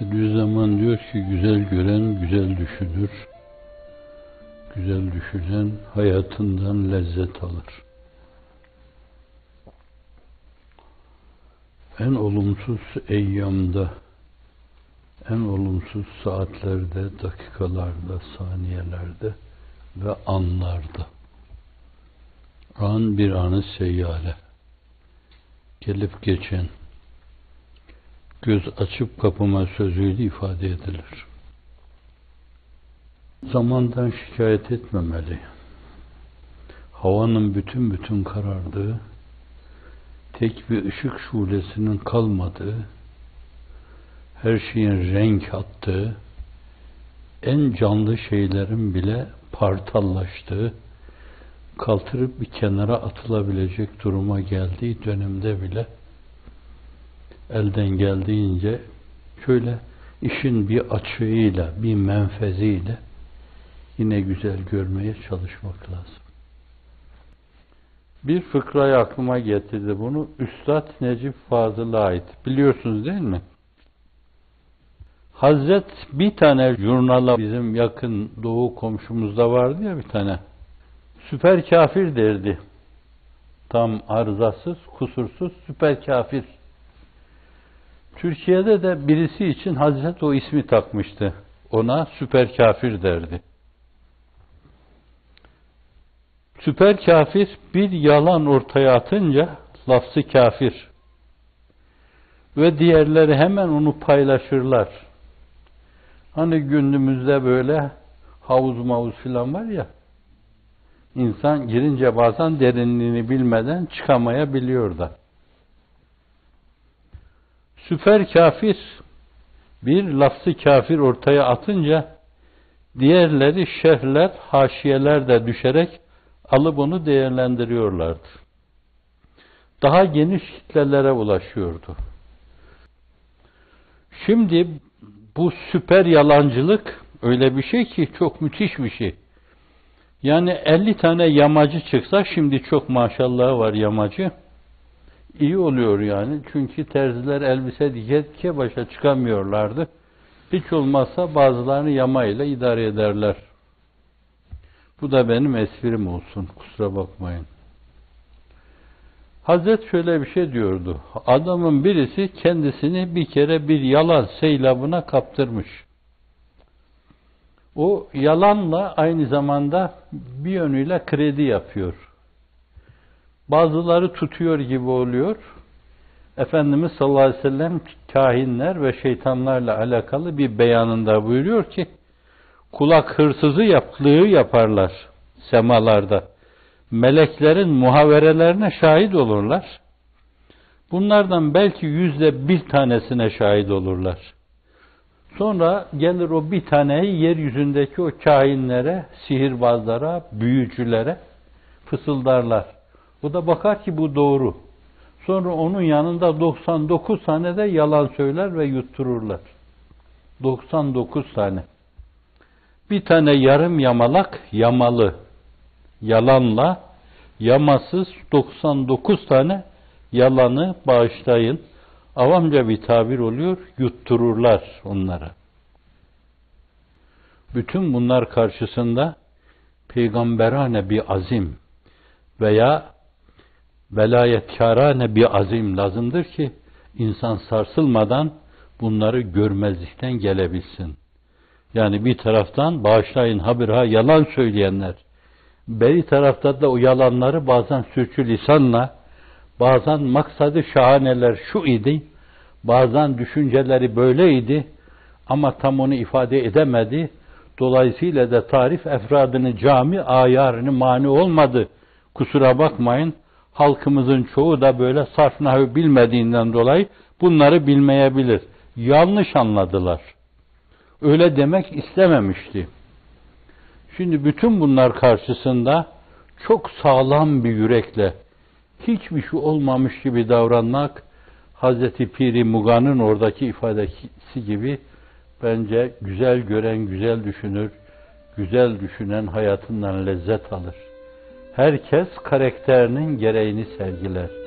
Bediüzzaman diyor ki güzel gören güzel düşünür. Güzel düşünen hayatından lezzet alır. En olumsuz eyyamda, en olumsuz saatlerde, dakikalarda, saniyelerde ve anlarda. An bir anı seyyale. Gelip geçen, göz açıp kapıma sözüyle ifade edilir. Zamandan şikayet etmemeli. Havanın bütün bütün karardığı, tek bir ışık şulesinin kalmadığı, her şeyin renk attığı, en canlı şeylerin bile partallaştığı, kaltırıp bir kenara atılabilecek duruma geldiği dönemde bile elden geldiğince şöyle işin bir açığıyla, bir menfeziyle yine güzel görmeye çalışmak lazım. Bir fıkrayı aklıma getirdi bunu. Üstad Necip Fazıl'a ait. Biliyorsunuz değil mi? Hazret bir tane jurnala bizim yakın doğu komşumuzda vardı ya bir tane. Süper kafir derdi. Tam arızasız, kusursuz, süper kafir. Türkiye'de de birisi için Hazret o ismi takmıştı. Ona süper kafir derdi. Süper kafir bir yalan ortaya atınca lafzı kafir. Ve diğerleri hemen onu paylaşırlar. Hani günümüzde böyle havuz mavuz filan var ya, insan girince bazen derinliğini bilmeden çıkamayabiliyor da. Süper kafir bir lafzı kafir ortaya atınca diğerleri şerhler, haşiyeler de düşerek alıp onu değerlendiriyorlardı. Daha geniş kitlelere ulaşıyordu. Şimdi bu süper yalancılık öyle bir şey ki çok müthiş bir şey. Yani 50 tane yamacı çıksa şimdi çok maşallah var yamacı. İyi oluyor yani. Çünkü terziler elbise dike başa çıkamıyorlardı. Hiç olmazsa bazılarını yamayla idare ederler. Bu da benim esprim olsun. Kusura bakmayın. Hazret şöyle bir şey diyordu. Adamın birisi kendisini bir kere bir yalan seylabına kaptırmış. O yalanla aynı zamanda bir yönüyle kredi yapıyor. Bazıları tutuyor gibi oluyor. Efendimiz sallallahu aleyhi ve sellem kahinler ve şeytanlarla alakalı bir beyanında buyuruyor ki kulak hırsızı yaplığı yaparlar semalarda. Meleklerin muhaverelerine şahit olurlar. Bunlardan belki yüzde bir tanesine şahit olurlar. Sonra gelir o bir taneyi yeryüzündeki o kahinlere, sihirbazlara, büyücülere fısıldarlar. O da bakar ki bu doğru. Sonra onun yanında 99 tane de yalan söyler ve yuttururlar. 99 tane. Bir tane yarım yamalak yamalı yalanla yamasız 99 tane yalanı bağışlayın. Avamca bir tabir oluyor, yuttururlar onlara. Bütün bunlar karşısında peygamberane bir azim veya velayetkarane bir azim lazımdır ki insan sarsılmadan bunları görmezlikten gelebilsin. Yani bir taraftan bağışlayın habirha yalan söyleyenler, beri tarafta da o yalanları bazen sürçü lisanla, bazen maksadı şahaneler şu idi, bazen düşünceleri böyleydi ama tam onu ifade edemedi. Dolayısıyla da tarif efradını cami ayarını mani olmadı. Kusura bakmayın. Halkımızın çoğu da böyle sarf nahvi bilmediğinden dolayı bunları bilmeyebilir. Yanlış anladılar. Öyle demek istememişti. Şimdi bütün bunlar karşısında çok sağlam bir yürekle hiçbir şey olmamış gibi davranmak Hazreti Piri Muga'nın oradaki ifadesi gibi bence güzel gören güzel düşünür, güzel düşünen hayatından lezzet alır. Herkes karakterinin gereğini sergiler.